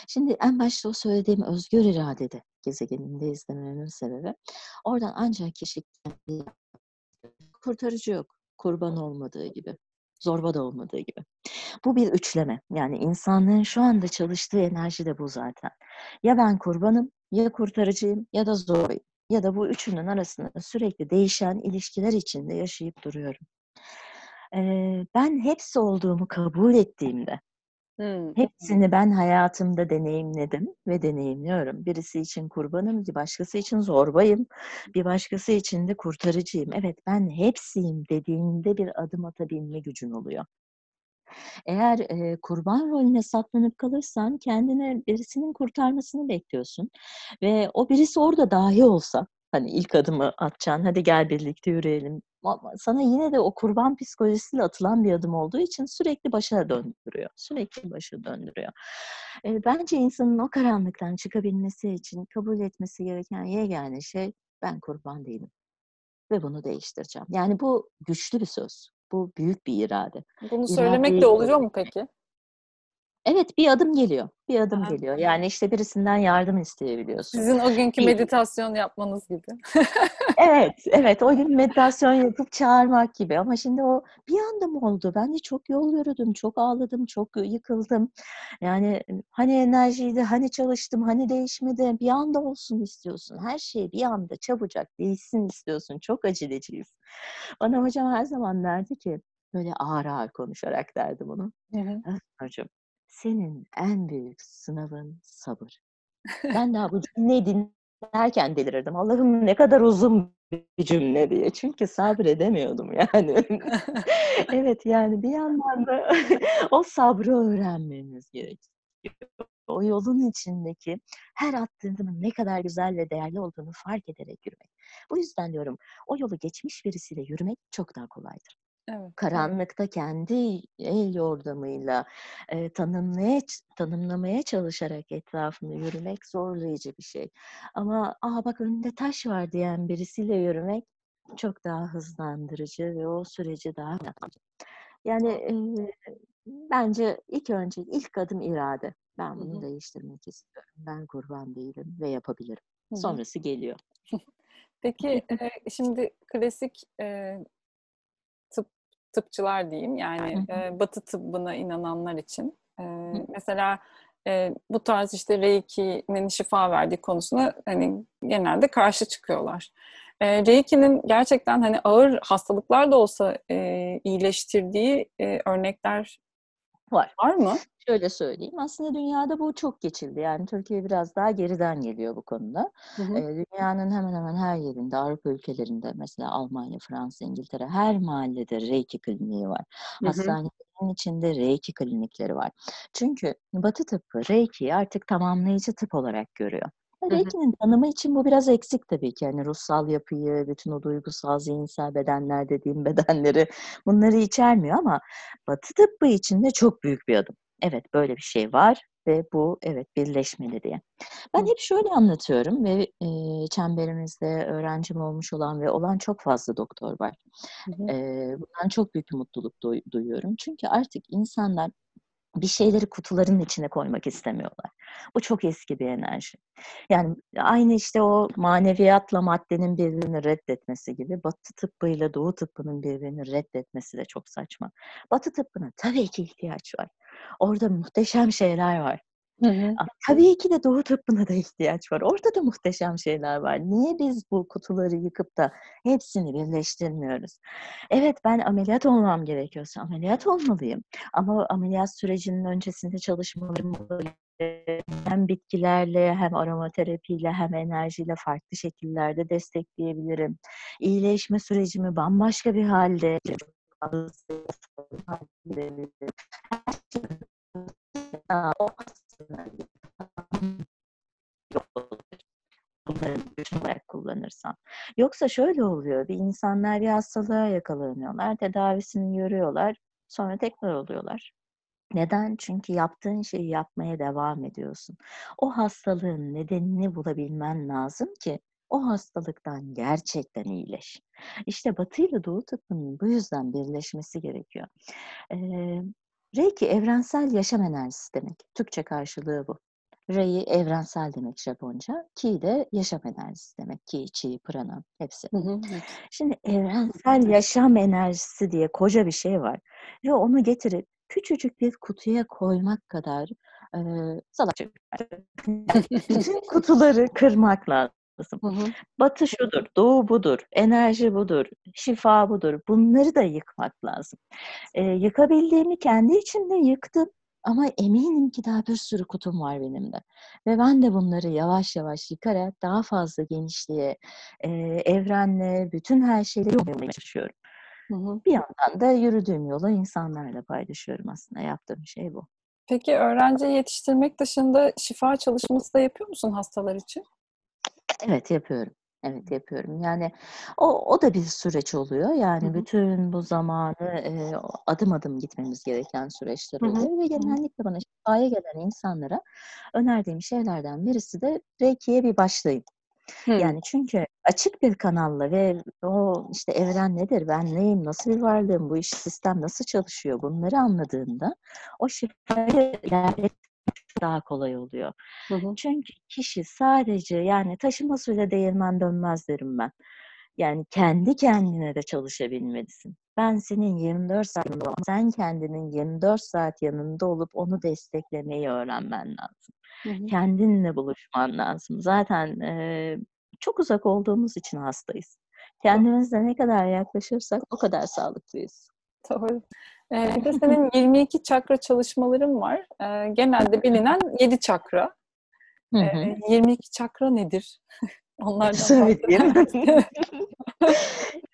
Şimdi en başta o söylediğim özgür iradede gezegeninde izlememin sebebi oradan ancak kişi kurtarıcı yok. Kurban olmadığı gibi. Zorba da olmadığı gibi. Bu bir üçleme. Yani insanlığın şu anda çalıştığı enerji de bu zaten. Ya ben kurbanım, ya kurtarıcıyım, ya da zorbayım. Ya da bu üçünün arasında sürekli değişen ilişkiler içinde yaşayıp duruyorum. Ee, ben hepsi olduğumu kabul ettiğimde, Hımm. Hepsini ben hayatımda deneyimledim ve deneyimliyorum. Birisi için kurbanım, bir başkası için zorbayım, bir başkası için de kurtarıcıyım. Evet, ben hepsiyim dediğinde bir adım atabilme gücün oluyor. Eğer e, kurban rolüne saplanıp kalırsan kendine birisinin kurtarmasını bekliyorsun ve o birisi orada dahi olsa hani ilk adımı atacaksın, hadi gel birlikte yürüyelim. Sana yine de o kurban psikolojisiyle atılan bir adım olduğu için sürekli başa döndürüyor. Sürekli başa döndürüyor. E, bence insanın o karanlıktan çıkabilmesi için kabul etmesi gereken yegane şey ben kurban değilim. Ve bunu değiştireceğim. Yani bu güçlü bir söz. Bu büyük bir irade. Bunu söylemek İradeyi... de oluyor mu peki? Evet, bir adım geliyor. Bir adım Aha. geliyor. Yani işte birisinden yardım isteyebiliyorsun. Sizin o günkü bir... meditasyon yapmanız gibi. evet, evet. O gün meditasyon yapıp çağırmak gibi. Ama şimdi o bir anda mı oldu? Ben de çok yol yürüdüm, çok ağladım, çok yıkıldım. Yani hani enerjiydi, hani çalıştım, hani değişmedi. Bir anda olsun istiyorsun. Her şey bir anda çabucak değişsin istiyorsun. Çok aceleciyiz. Bana hocam her zaman derdi ki, böyle ağır ağır konuşarak derdi bunu. Hı hı. Hocam senin en büyük sınavın sabır. Ben daha bu cümleyi dinlerken delirirdim. Allah'ım ne kadar uzun bir cümle diye. Çünkü sabredemiyordum yani. evet yani bir yandan da o sabrı öğrenmemiz gerekiyor. O yolun içindeki her attığının ne kadar güzel ve değerli olduğunu fark ederek yürümek. Bu yüzden diyorum o yolu geçmiş birisiyle yürümek çok daha kolaydır. Evet. Karanlıkta kendi el yordamıyla e, tanımlaya, tanımlamaya çalışarak etrafını yürümek zorlayıcı bir şey. Ama aa bak önünde taş var diyen birisiyle yürümek çok daha hızlandırıcı ve o süreci daha yani e, bence ilk önce ilk adım irade. Ben bunu Hı-hı. değiştirmek istiyorum. Ben kurban değilim ve yapabilirim. Hı-hı. Sonrası geliyor. Peki e, şimdi klasik e, tıp tıpçılar diyeyim yani e, Batı tıbbına inananlar için e, mesela e, bu tarz işte Reiki'nin şifa verdiği konusuna hani genelde karşı çıkıyorlar. E, Reiki'nin gerçekten hani ağır hastalıklar da olsa e, iyileştirdiği e, örnekler var. Var mı? Şöyle söyleyeyim. Aslında dünyada bu çok geçildi. Yani Türkiye biraz daha geriden geliyor bu konuda. Hı hı. Dünyanın hemen hemen her yerinde, Avrupa ülkelerinde mesela Almanya, Fransa, İngiltere her mahallede Reiki kliniği var. Hı hı. Hastanelerin içinde Reiki klinikleri var. Çünkü Batı tıbbı Reiki'yi artık tamamlayıcı tıp olarak görüyor. Reiki'nin tanımı için bu biraz eksik tabii ki. Yani ruhsal yapıyı, bütün o duygusal, zihinsel bedenler dediğim bedenleri bunları içermiyor ama Batı tıbbı için de çok büyük bir adım. Evet böyle bir şey var ve bu evet birleşmeli diye. Ben hep şöyle anlatıyorum ve e, çemberimizde öğrencim olmuş olan ve olan çok fazla doktor var. E, bundan çok büyük mutluluk duyuyorum. Çünkü artık insanlar bir şeyleri kutuların içine koymak istemiyorlar. Bu çok eski bir enerji. Yani aynı işte o maneviyatla maddenin birbirini reddetmesi gibi Batı tıbbıyla Doğu tıbbının birbirini reddetmesi de çok saçma. Batı tıbbına tabii ki ihtiyaç var. Orada muhteşem şeyler var. Hı hı. Ama tabii ki de Doğu tıbbına da ihtiyaç var. Orada da muhteşem şeyler var. Niye biz bu kutuları yıkıp da hepsini birleştirmiyoruz? Evet ben ameliyat olmam gerekiyorsa ameliyat olmalıyım. Ama ameliyat sürecinin öncesinde çalışmalarım hem bitkilerle hem aromaterapiyle hem enerjiyle farklı şekillerde destekleyebilirim. İyileşme sürecimi bambaşka bir halde o bunları bütün olarak kullanırsan. Yoksa şöyle oluyor, bir insanlar bir hastalığa yakalanıyorlar, tedavisini görüyorlar, sonra tekrar oluyorlar. Neden? Çünkü yaptığın şeyi yapmaya devam ediyorsun. O hastalığın nedenini bulabilmen lazım ki o hastalıktan gerçekten iyileş. İşte Batı ile Doğu tıbbının bu yüzden birleşmesi gerekiyor. Ee, Reiki evrensel yaşam enerjisi demek. Türkçe karşılığı bu. Rei evrensel demek Japonca. Ki de yaşam enerjisi demek. Ki, Chi, Prana hepsi. Hı hı. Şimdi evrensel yaşam enerjisi diye koca bir şey var. Ve onu getirip küçücük bir kutuya koymak kadar e, salakça bütün kutuları kırmak lazım lazım. Hı hı. Batı şudur, doğu budur, enerji budur, şifa budur. Bunları da yıkmak lazım. Ee, yıkabildiğimi kendi içimde yıktım. Ama eminim ki daha bir sürü kutum var benim de. Ve ben de bunları yavaş yavaş yıkarak daha fazla genişliğe, e, evrenle, bütün her şeyle yollamaya çalışıyorum. Hı hı. Bir yandan da yürüdüğüm yolu insanlarla paylaşıyorum aslında. Yaptığım şey bu. Peki öğrenci yetiştirmek dışında şifa çalışması da yapıyor musun hastalar için? Evet yapıyorum. Evet yapıyorum. Yani o o da bir süreç oluyor. Yani Hı hı. bütün bu zamanı e, adım adım gitmemiz gereken süreçler oluyor ve genellikle bana şifaya gelen insanlara önerdiğim şeylerden birisi de Reiki'ye bir başlayın. Hı. Yani çünkü açık bir kanalla ve o işte evren nedir, ben neyim, nasıl bir varlığım, bu iş sistem nasıl çalışıyor bunları anladığında o şifayı ilerletmek daha kolay oluyor. Hı hı. Çünkü kişi sadece yani taşıma suyla değirmen dönmez derim ben. Yani kendi kendine de çalışabilmelisin. Ben senin 24 saat yanında sen kendinin 24 saat yanında olup onu desteklemeyi öğrenmen lazım. Hı hı. Kendinle buluşman lazım. Zaten e, çok uzak olduğumuz için hastayız. Kendimizle ne kadar yaklaşırsak o kadar sağlıklıyız. Doğru. Bir de senin 22 çakra çalışmaların var. Ee, genelde bilinen 7 çakra. Ee, 22 çakra nedir? Onlardan Söyleyeyim.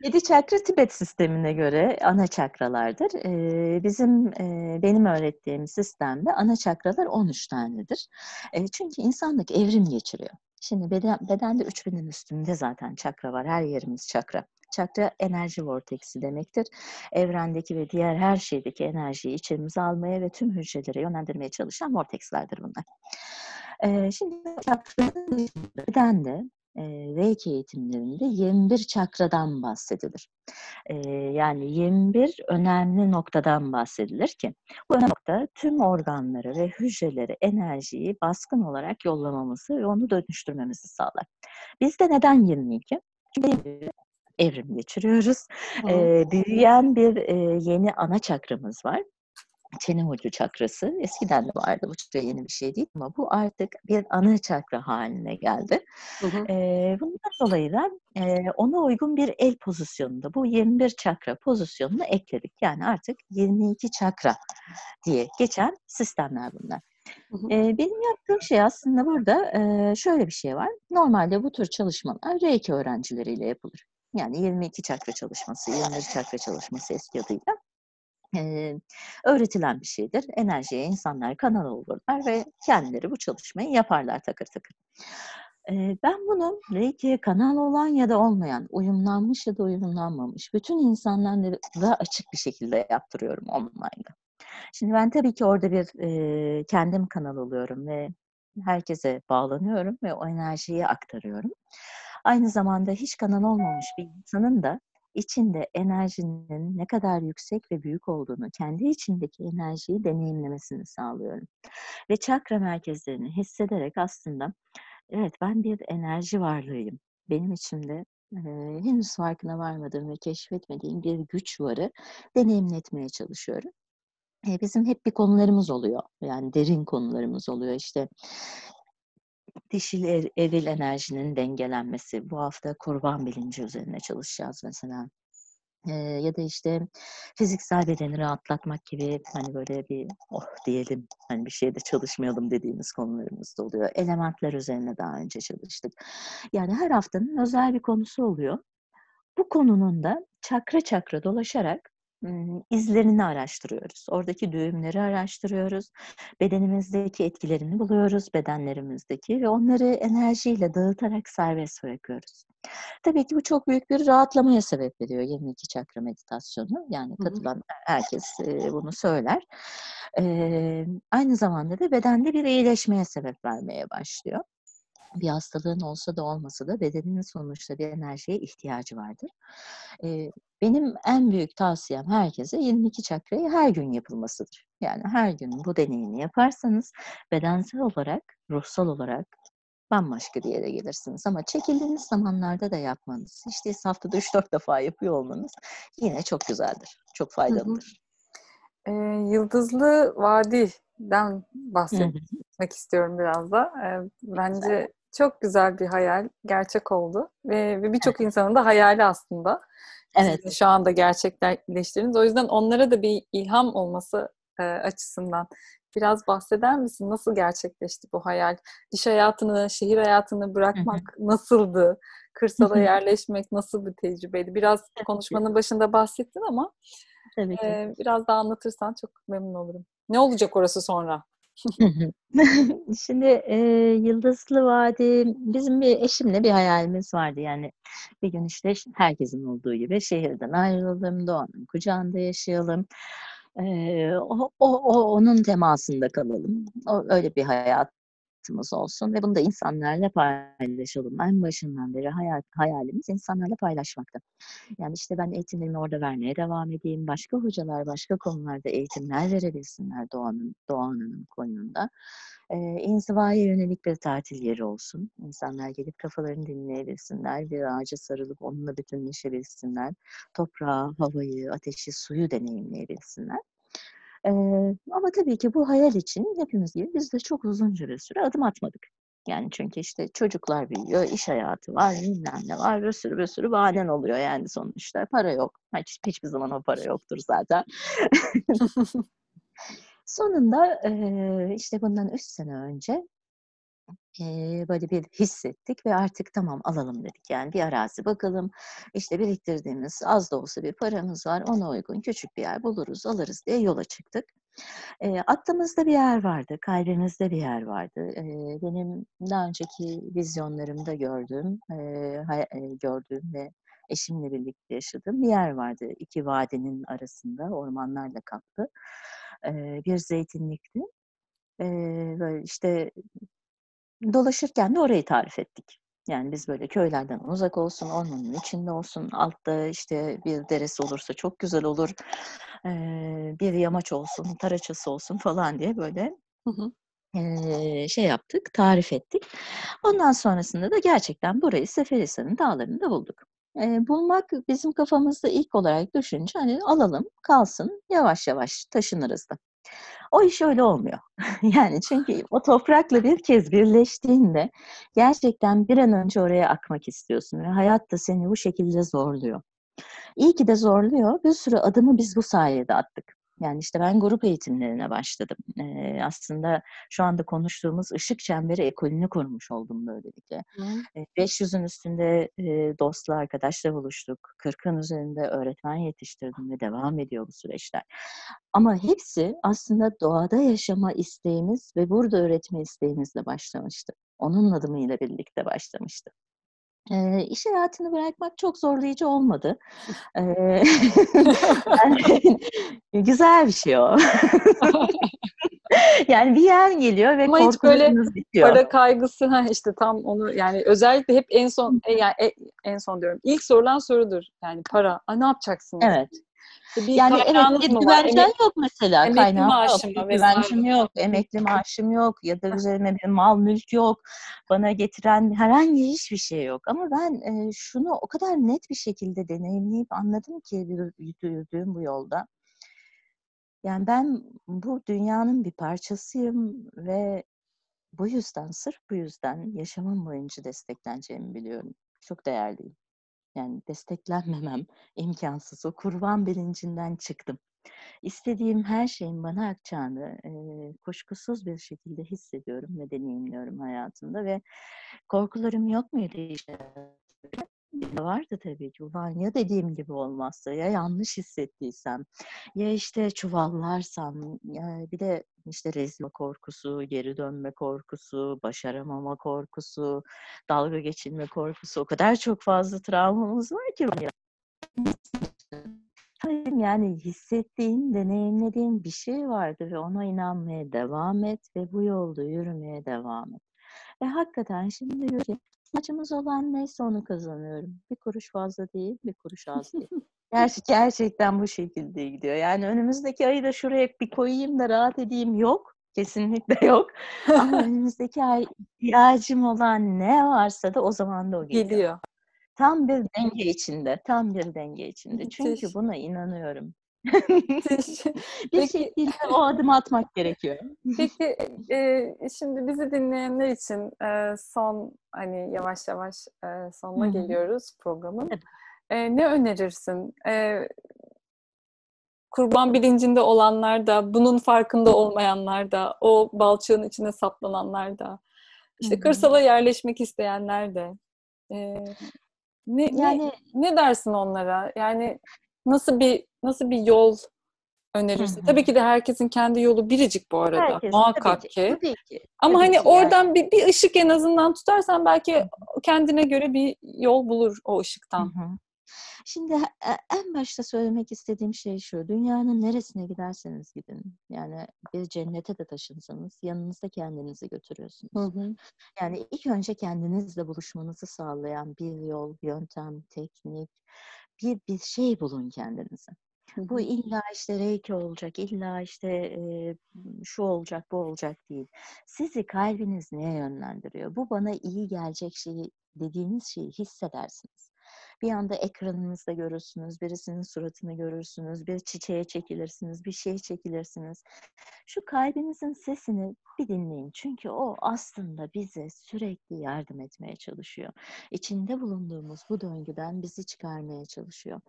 Yedi çakra Tibet sistemine göre ana çakralardır. Ee, bizim e, benim öğrettiğim sistemde ana çakralar 13 tanedir. E, çünkü insanlık evrim geçiriyor. Şimdi beden, bedende 3000'in üstünde zaten çakra var. Her yerimiz çakra. Çakra enerji vorteksi demektir. Evrendeki ve diğer her şeydeki enerjiyi içimize almaya ve tüm hücrelere yönlendirmeye çalışan vortekslerdir bunlar. Ee, şimdi çakranın bedende e, Reiki eğitimlerinde 21 çakradan bahsedilir. E, yani 21 önemli noktadan bahsedilir ki bu nokta tüm organları ve hücreleri enerjiyi baskın olarak yollamamızı ve onu dönüştürmemizi sağlar. Bizde neden 22? Çünkü evrim geçiriyoruz. Ee, büyüyen bir e, yeni ana çakramız var çene ucu çakrası. Eskiden de vardı bu çakra yeni bir şey değil ama bu artık bir ana çakra haline geldi. Hı hı. E, bundan dolayı da e, ona uygun bir el pozisyonunda bu 21 çakra pozisyonunu ekledik. Yani artık 22 çakra diye geçen sistemler bunlar. Hı hı. E, benim yaptığım şey aslında burada e, şöyle bir şey var. Normalde bu tür çalışmalar Reiki öğrencileriyle yapılır. Yani 22 çakra çalışması, 21 çakra çalışması eski adıyla e, öğretilen bir şeydir. Enerjiye insanlar kanal olurlar ve kendileri bu çalışmayı yaparlar takır takır. E, ben bunu Reiki'ye kanal olan ya da olmayan, uyumlanmış ya da uyumlanmamış bütün insanlara açık bir şekilde yaptırıyorum online'da. Şimdi ben tabii ki orada bir e, kendim kanal oluyorum ve herkese bağlanıyorum ve o enerjiyi aktarıyorum. Aynı zamanda hiç kanal olmamış bir insanın da içinde enerjinin ne kadar yüksek ve büyük olduğunu, kendi içindeki enerjiyi deneyimlemesini sağlıyorum. Ve çakra merkezlerini hissederek aslında evet ben bir enerji varlığıyım. Benim içimde e, henüz farkına varmadığım ve keşfetmediğim bir güç varı deneyimletmeye çalışıyorum. E, bizim hep bir konularımız oluyor. Yani derin konularımız oluyor. İşte dişil er, eril enerjinin dengelenmesi. Bu hafta kurban bilinci üzerine çalışacağız mesela. Ee, ya da işte fiziksel bedeni rahatlatmak gibi hani böyle bir oh diyelim hani bir şeyde çalışmayalım dediğimiz konularımız da oluyor. Elementler üzerine daha önce çalıştık. Yani her haftanın özel bir konusu oluyor. Bu konunun da çakra çakra dolaşarak izlerini araştırıyoruz. Oradaki düğümleri araştırıyoruz. Bedenimizdeki etkilerini buluyoruz, bedenlerimizdeki ve onları enerjiyle dağıtarak serbest bırakıyoruz. Tabii ki bu çok büyük bir rahatlamaya sebep veriyor 22 çakra meditasyonu. Yani katılan herkes bunu söyler. aynı zamanda da bedende bir iyileşmeye sebep vermeye başlıyor bir hastalığın olsa da olmasa da bedeninin sonuçta bir enerjiye ihtiyacı vardır. benim en büyük tavsiyem herkese 22 çakrayı her gün yapılmasıdır. Yani her gün bu deneyimi yaparsanız bedensel olarak, ruhsal olarak bambaşka bir yere gelirsiniz. Ama çekildiğiniz zamanlarda da yapmanız, işte haftada 3-4 defa yapıyor olmanız yine çok güzeldir, çok faydalıdır. Hı hı. E, Yıldızlı Vadi'den bahsetmek istiyorum biraz da. E, bence çok güzel bir hayal gerçek oldu ve, ve birçok evet. insanın da hayali aslında. Evet. Şu anda gerçekleştirdiniz. O yüzden onlara da bir ilham olması e, açısından biraz bahseder misin? Nasıl gerçekleşti bu hayal? İş hayatını, şehir hayatını bırakmak nasıldı? Kırsala yerleşmek nasıl bir tecrübeydi? Biraz konuşmanın başında bahsettin ama Tabii ki. E, biraz daha anlatırsan çok memnun olurum. Ne olacak orası sonra? Şimdi e, Yıldızlı Vadi bizim bir eşimle bir hayalimiz vardı. Yani bir gün işte herkesin olduğu gibi şehirden ayrılalım, doğanın kucağında yaşayalım. E, o, o, o onun temasında kalalım. O, öyle bir hayat hayatımız olsun ve bunu da insanlarla paylaşalım. En başından beri hayal, hayalimiz insanlarla paylaşmaktı. Yani işte ben eğitimlerimi orada vermeye devam edeyim. Başka hocalar başka konularda eğitimler verebilsinler Doğan'ın, Doğan'ın konumunda. Ee, inzivaya yönelik bir tatil yeri olsun. İnsanlar gelip kafalarını dinleyebilsinler. Bir ağaca sarılıp onunla bütünleşebilsinler. Toprağı, havayı, ateşi, suyu deneyimleyebilsinler. Ee, ama tabii ki bu hayal için hepimiz gibi biz de çok uzunca bir süre adım atmadık. Yani çünkü işte çocuklar büyüyor, iş hayatı var, bilmem ne var, bir sürü bir sürü bahanen oluyor yani sonuçta. Para yok. Hiç, hiçbir zaman o para yoktur zaten. Sonunda işte bundan üç sene önce Böyle bir hissettik ve artık tamam alalım dedik. Yani bir arazi bakalım, işte biriktirdiğimiz az da olsa bir paramız var, ona uygun küçük bir yer buluruz, alırız diye yola çıktık. Eee, aklımızda bir yer vardı, kalbimizde bir yer vardı. Eee, benim daha önceki vizyonlarımda gördüğüm, haya eee, gördüğüm ve eşimle birlikte yaşadığım bir yer vardı. 2 vadinin arasında ormanlarla kaplı, eee, bir zeytinlikti. Eee, böyle, işte, dolaşırken de orayı tarif ettik. Yani biz böyle köylerden uzak olsun, ormanın içinde olsun, altta, işte, bir deresi olursa çok güzel olur, bir yamaç olsun, taraçası olsun falan diye böyle, Hı hı. eee, şey yaptık, tarif ettik. Ondan sonrasında da gerçekten burayı Seferihisar'ın dağlarında bulduk. Bulmak bizim kafamızda ilk olarak düşünce, hani, alalım, kalsın, yavaş yavaş taşınırız da. O iş öyle olmuyor. Yani çünkü o toprakla bir kez birleştiğinde gerçekten bir an önce oraya akmak istiyorsun ve hayat da seni bu şekilde zorluyor. İyi ki de zorluyor. Bir sürü adımı biz bu sayede attık. Yani, işte, ben grup eğitimlerine başladım. Eee, aslında şu anda konuştuğumuz Işık Çemberi ekolünü kurmuş oldum böylelikle. Eee, 500'ün üstünde, eee, dostla, arkadaşla buluştuk. 40'ın üzerinde öğretmen yetiştirdim ve devam ediyor bu süreçler. Ama hepsi aslında doğada yaşama isteğimiz ve burada öğretme isteğimizle başlamıştı. Onun adımıyla birlikte başlamıştı. Eee, iş hayatını bırakmak çok zorlayıcı olmadı. Eee, yani güzel bir şey o. Yani bir yer geliyor ve Ama hiç böyle bitiyor. para kaygısı Heh, işte tam onu yani özellikle hep en son e, yani e en son diyorum. İlk sorulan sorudur. Yani para. A, ne yapacaksınız? Evet. Bir Yani evet, güvencen Emek yok mesela. emekli Kaynağım yok, maaşı bir mı güvencim vs. yok, emekli maaşım yok ya da üzerime bir mal mülk yok. Bana getiren herhangi hiçbir şey yok. Ama ben, eee, şunu o kadar net bir şekilde deneyimleyip anladım ki yürü yürüdüğüm bu yolda. Yani ben bu dünyanın bir parçasıyım ve bu yüzden, sırf bu yüzden yaşamım boyunca destekleneceğimi biliyorum. Çok değerliyim. Yani desteklenmemem imkânsız. O kurban bilincinden çıktım. İstediğim her şeyin bana akacağını, eee, kuşkusuz bir şekilde hissediyorum ve deneyimliyorum hayatımda ve korkularım yok muydu iş Vardı tabii ki. Ulan ya dediğim gibi olmazsa, ya yanlış hissettiysem, ya işte çuvallarsam, ya bir de işte rezil korkusu, geri dönme korkusu, başaramama korkusu, dalga geçilme korkusu. O kadar çok fazla travmamız var ki. Yani hissettiğin, deneyimlediğin bir şey vardı ve ona inanmaya devam et ve bu yolda yürümeye devam et. Ve hakikaten şimdi diyor ki ihtiyacımız olan neyse onu kazanıyorum. Bir kuruş fazla değil, bir kuruş az değil. Ger gerçekten bu şekilde gidiyor. Yani önümüzdeki ayı da şuraya bir koyayım da rahat edeyim yok. Kesinlikle yok. Ama önümüzdeki ay ihtiyacım olan ne varsa da o zaman da o geliyor. Geliyor. Tam bir denge içinde, tam bir denge içinde. Çünkü buna inanıyorum. Bir Peki şekilde o adımı atmak gerekiyor. Peki, eee, şimdi bizi dinleyenler için, eee, son, hani, yavaş yavaş, Hı sonuna geliyoruz programın. Tabii. Eee, ne önerirsin? Eee kurban bilincinde olanlar da, bunun farkında olmayanlar da, o balçığın içine saplananlar da, Hı işte hı. kırsala yerleşmek isteyenler de. Eee, ne ne Yani ne dersin onlara? Yani nasıl bir nasıl bir yol Hı önerirsin? hı. Tabii ki de herkesin kendi yolu biricik bu arada, Herkes tabii muhakkak ki, ki. tabii ki, Ama tabii hani ki. Yani oradan bir bir ışık en azından tutarsan Hı belki hı. kendine göre bir yol bulur o Hı ışıktan. hı. Şimdi e en başta söylemek istediğim şey şu: Dünyanın neresine giderseniz gidin, yani bir cennete de taşınsanız yanınızda kendinizi Hı götürüyorsunuz. hı. Yani ilk önce kendinizle buluşmanızı sağlayan bir yol, yöntem, teknik, bir bir şey bulun kendinize. Hı Bu hı. illa işte reiki olacak, illa işte, eee, şu olacak, bu olacak değil. Sizi kalbiniz neye yönlendiriyor? Bu bana iyi gelecek şeyi dediğiniz şeyi hissedersiniz. Bir anda ekranınızda görürsünüz, birisinin suratını görürsünüz, bir çiçeğe çekilirsiniz, bir şeye çekilirsiniz. Şu kalbinizin sesini bir dinleyin. Çünkü o aslında bize sürekli yardım etmeye çalışıyor. İçinde bulunduğumuz bu döngüden bizi çıkarmaya çalışıyor.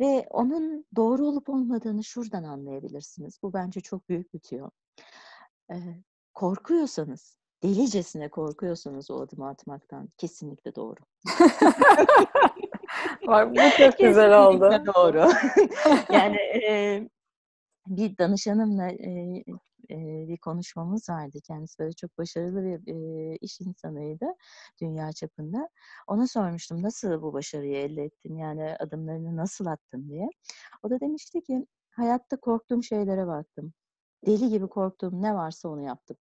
Ve onun doğru olup olmadığını şuradan anlayabilirsiniz. Bu bence çok büyük bir tüyo. Eee, korkuyorsanız delicesine korkuyorsanız o adımı atmaktan kesinlikle doğru. Bak bu çok güzel oldu. Kesinlikle doğru. yani e, bir danışanımla e, e, bir konuşmamız vardı. Kendisi böyle çok başarılı bir e, iş insanıydı dünya çapında. Ona sormuştum nasıl bu başarıyı elde ettin? Yani adımlarını nasıl attın diye. O da demişti ki hayatta korktuğum şeylere baktım. Deli gibi korktuğum ne varsa onu yaptım.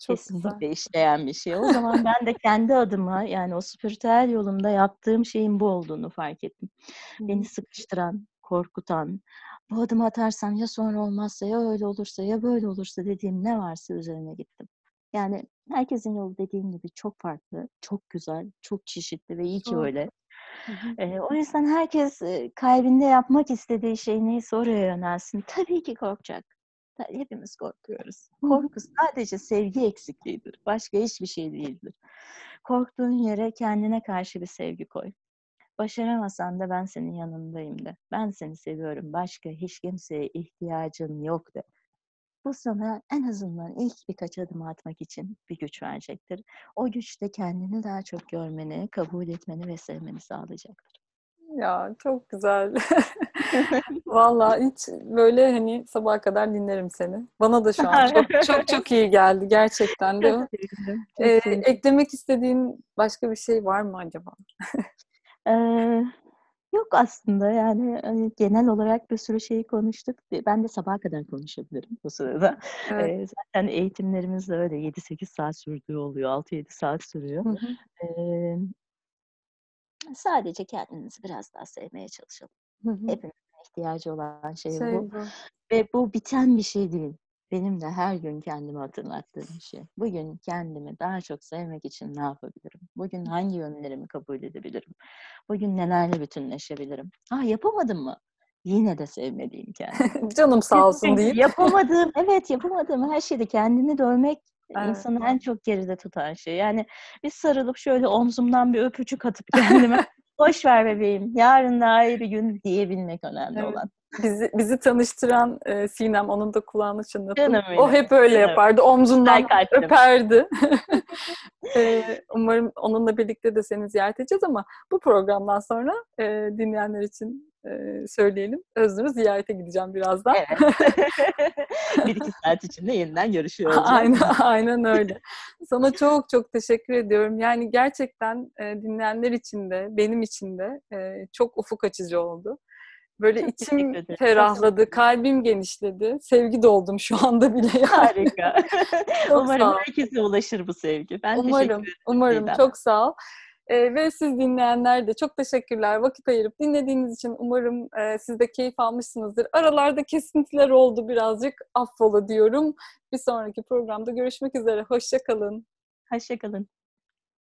Çok Kesinlikle işleyen bir şey. O zaman ben de kendi adıma yani o spiritüel yolumda yaptığım şeyin bu olduğunu fark ettim. Beni sıkıştıran, korkutan, bu adımı atarsam ya sonra olmazsa ya öyle olursa ya böyle olursa dediğim ne varsa üzerine gittim. Yani herkesin yolu dediğim gibi çok farklı, çok güzel, çok çeşitli ve iyi ki öyle. Ee, o yüzden herkes e, kalbinde yapmak istediği şey neyse oraya yönelsin. Tabii ki korkacak. Hepimiz korkuyoruz. Korku sadece sevgi eksikliğidir. Başka hiçbir şey değildir. Korktuğun yere kendine karşı bir sevgi koy. Başaramasan da ben senin yanındayım de. Ben seni seviyorum. Başka hiç kimseye ihtiyacın yok de. Bu sana en azından ilk birkaç adım atmak için bir güç verecektir. O güç de kendini daha çok görmeni, kabul etmeni ve sevmeni sağlayacaktır. Ya çok güzel. Vallahi hiç böyle hani sabaha kadar dinlerim seni. Bana da şu an çok çok çok iyi geldi gerçekten de. Çok Ee, eklemek istediğin başka bir şey var mı acaba? Ee, yok aslında yani hani genel olarak bir sürü şeyi konuştuk. Ben de sabaha kadar konuşabilirim bu sırada. Evet. Ee, zaten eğitimlerimiz de öyle 7-8 saat sürdüğü oluyor. 6-7 saat sürüyor. Hı hı. Ee, sadece kendinizi biraz daha sevmeye çalışalım. Hı hı. Hepimizin ihtiyacı olan şey bu. Şey bu. Ve bu biten bir şey değil. Benim de her gün kendime hatırlattığım bir şey. Bugün kendimi daha çok sevmek için ne yapabilirim? Bugün hangi yönlerimi kabul edebilirim? Bugün nelerle bütünleşebilirim? Ha yapamadım mı? Yine de sevmeliyim kendimi. Canım sağ olsun deyip. Yapamadığım, evet yapamadığım her şeyde kendini dövmek Evet. insanı en çok geride tutan şey. Yani bir sarılıp şöyle omzumdan bir öpücük atıp kendime boş ver bebeğim, yarın daha iyi bir gün diyebilmek önemli Evet. olan. Bizi, bizi tanıştıran e, Sinem, onun da kulağını. Canım O hep öyle canım. yapardı. Omzundan öperdi. E, umarım onunla birlikte de seni ziyaret edeceğiz ama bu programdan sonra e, dinleyenler için e, söyleyelim. Öznur'u ziyarete gideceğim birazdan. Evet. bir iki saat içinde yeniden görüşüyor olacağız. aynen, aynen öyle. Sana çok çok teşekkür ediyorum. Yani gerçekten e, dinleyenler için de benim için de e, çok ufuk açıcı oldu. Böyle Çok içim ferahladı, kalbim genişledi. Sevgi doldum şu anda bile. Yani. Harika. Umarım herkese ulaşır bu sevgi. Ben Umarım, teşekkür ederim. umarım. Çok sağ ol. Ee, ve siz dinleyenler de çok teşekkürler. Vakit ayırıp dinlediğiniz için umarım e, siz de keyif almışsınızdır. Aralarda kesintiler oldu birazcık. Affola diyorum. Bir sonraki programda görüşmek üzere. Hoşça kalın. Hoşçakalın.